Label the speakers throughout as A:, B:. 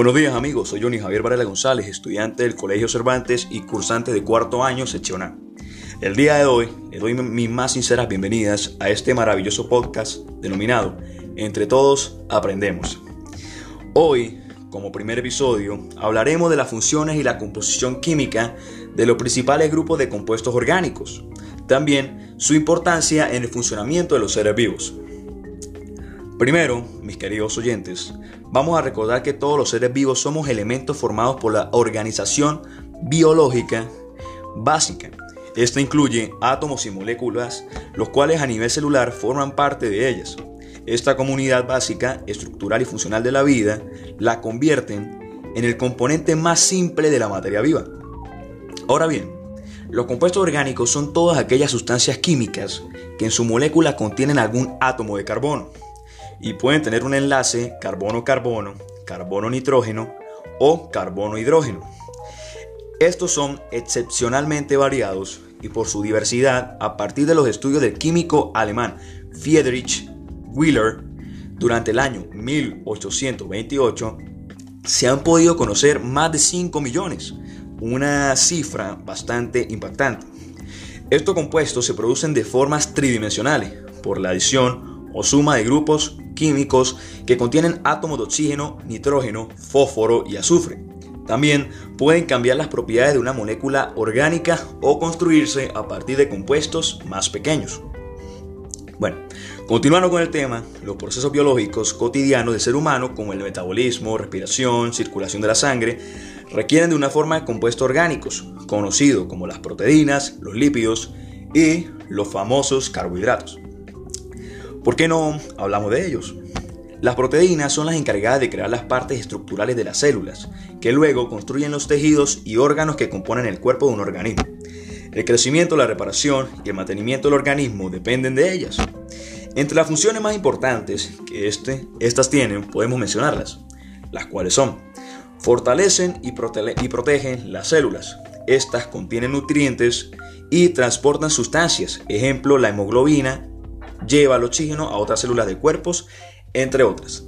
A: Buenos días amigos, soy Johnny Javier Varela González, estudiante del Colegio Cervantes y cursante de cuarto año seccional. El día de hoy les doy mis más sinceras bienvenidas a este maravilloso podcast denominado Entre todos aprendemos. Hoy, como primer episodio, hablaremos de las funciones y la composición química de los principales grupos de compuestos orgánicos, también su importancia en el funcionamiento de los seres vivos. Primero, mis queridos oyentes, vamos a recordar que todos los seres vivos somos elementos formados por la organización biológica básica. Esta incluye átomos y moléculas, los cuales a nivel celular forman parte de ellas. Esta comunidad básica, estructural y funcional de la vida, la convierten en el componente más simple de la materia viva. Ahora bien, los compuestos orgánicos son todas aquellas sustancias químicas que en su molécula contienen algún átomo de carbono y pueden tener un enlace carbono-carbono, carbono-nitrógeno o carbono-hidrógeno. Estos son excepcionalmente variados y por su diversidad a partir de los estudios del químico alemán Friedrich Wheeler durante el año 1828 se han podido conocer más de 5 millones, una cifra bastante impactante. Estos compuestos se producen de formas tridimensionales por la adición o suma de grupos químicos que contienen átomos de oxígeno, nitrógeno, fósforo y azufre. También pueden cambiar las propiedades de una molécula orgánica o construirse a partir de compuestos más pequeños. Bueno, continuando con el tema, los procesos biológicos cotidianos del ser humano, como el metabolismo, respiración, circulación de la sangre, requieren de una forma de compuestos orgánicos, conocidos como las proteínas, los lípidos y los famosos carbohidratos. ¿Por qué no hablamos de ellos? Las proteínas son las encargadas de crear las partes estructurales de las células, que luego construyen los tejidos y órganos que componen el cuerpo de un organismo. El crecimiento, la reparación y el mantenimiento del organismo dependen de ellas. Entre las funciones más importantes que este, estas tienen, podemos mencionarlas, las cuales son fortalecen y, y protegen las células. Estas contienen nutrientes y transportan sustancias, ejemplo la hemoglobina lleva el oxígeno a otras células de cuerpos, entre otras.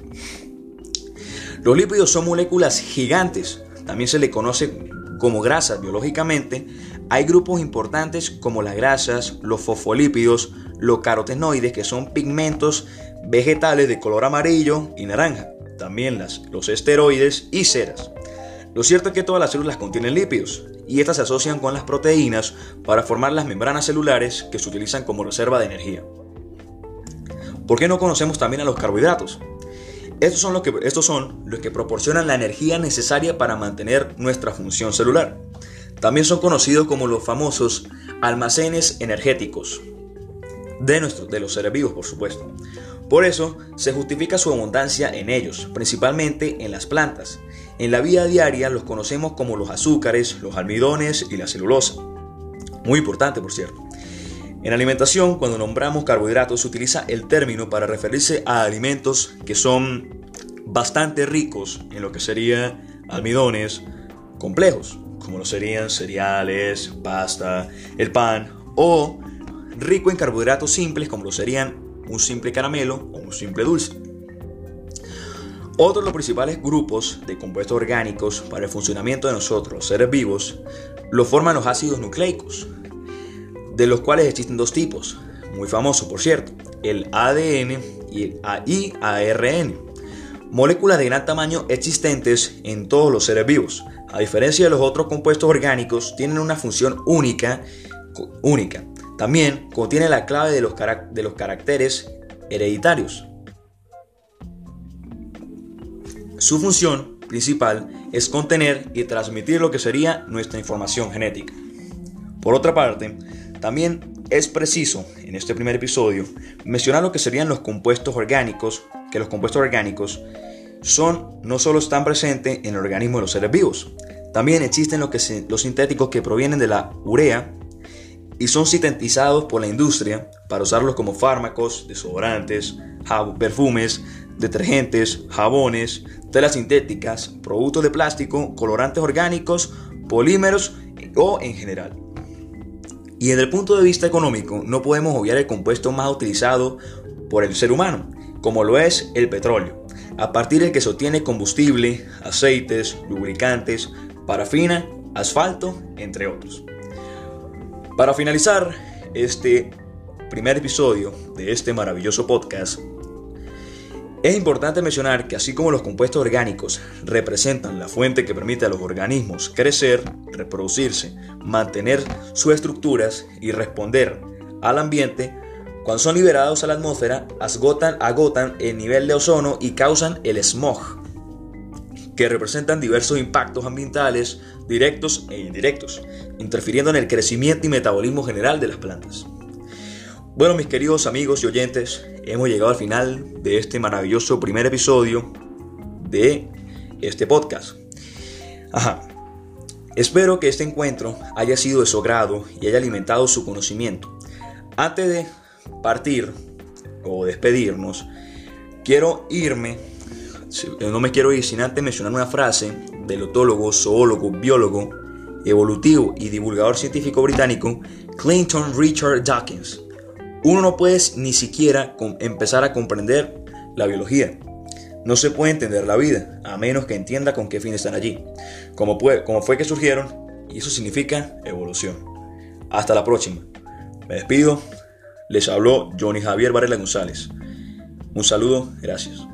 A: Los lípidos son moléculas gigantes, también se le conoce como grasas biológicamente. Hay grupos importantes como las grasas, los fosfolípidos, los carotenoides, que son pigmentos vegetales de color amarillo y naranja. También los esteroides y ceras. Lo cierto es que todas las células contienen lípidos y estas se asocian con las proteínas para formar las membranas celulares que se utilizan como reserva de energía. ¿Por qué no conocemos también a los carbohidratos? Estos son, los que, estos son los que proporcionan la energía necesaria para mantener nuestra función celular. También son conocidos como los famosos almacenes energéticos de, nuestro, de los seres vivos, por supuesto. Por eso se justifica su abundancia en ellos, principalmente en las plantas. En la vida diaria los conocemos como los azúcares, los almidones y la celulosa. Muy importante, por cierto. En alimentación, cuando nombramos carbohidratos, se utiliza el término para referirse a alimentos que son bastante ricos en lo que serían almidones complejos, como lo serían cereales, pasta, el pan, o rico en carbohidratos simples, como lo serían un simple caramelo o un simple dulce. Otro de los principales grupos de compuestos orgánicos para el funcionamiento de nosotros, seres vivos, lo forman los ácidos nucleicos, de los cuales existen dos tipos, muy famosos por cierto, el ADN y el AIARN, moléculas de gran tamaño existentes en todos los seres vivos. A diferencia de los otros compuestos orgánicos, tienen una función única, única. También contiene la clave de los, de los caracteres hereditarios. Su función principal es contener y transmitir lo que sería nuestra información genética. Por otra parte, también es preciso, en este primer episodio, mencionar lo que serían los compuestos orgánicos, que los compuestos orgánicos son, no solo están presentes en el organismo de los seres vivos, también existen los, que los sintéticos que provienen de la urea y son sintetizados por la industria para usarlos como fármacos, desodorantes, perfumes, detergentes, jabones, telas sintéticas, productos de plástico, colorantes orgánicos, polímeros o en general. Y desde el punto de vista económico, no podemos obviar el compuesto más utilizado por el ser humano, como lo es el petróleo. a partir del que se obtiene combustible, aceites, lubricantes, parafina, asfalto, entre otros. Para finalizar este primer episodio de este maravilloso podcast, es importante mencionar que así como los compuestos orgánicos representan la fuente que permite a los organismos crecer, reproducirse, mantener sus estructuras y responder al ambiente, cuando son liberados a la atmósfera, agotan, el nivel de ozono y causan el smog, que representan diversos impactos ambientales directos e indirectos, interfiriendo en el crecimiento y metabolismo general de las plantas. Bueno, mis queridos amigos y oyentes, hemos llegado al final de este maravilloso primer episodio de este podcast. Espero que este encuentro haya sido de su agrado y haya alimentado su conocimiento. Antes de partir o despedirnos, quiero irme, no me quiero ir sin antes mencionar una frase del otólogo, zoólogo, biólogo, evolutivo y divulgador científico británico Clinton Richard Dawkins uno no puede ni siquiera empezar a comprender la biología. No se puede entender la vida a menos que entienda con qué fin están allí, cómo, fue que surgieron, y eso significa evolución. Hasta la próxima. Me despido. Les habló Johnny Javier Varela González. Un saludo, gracias.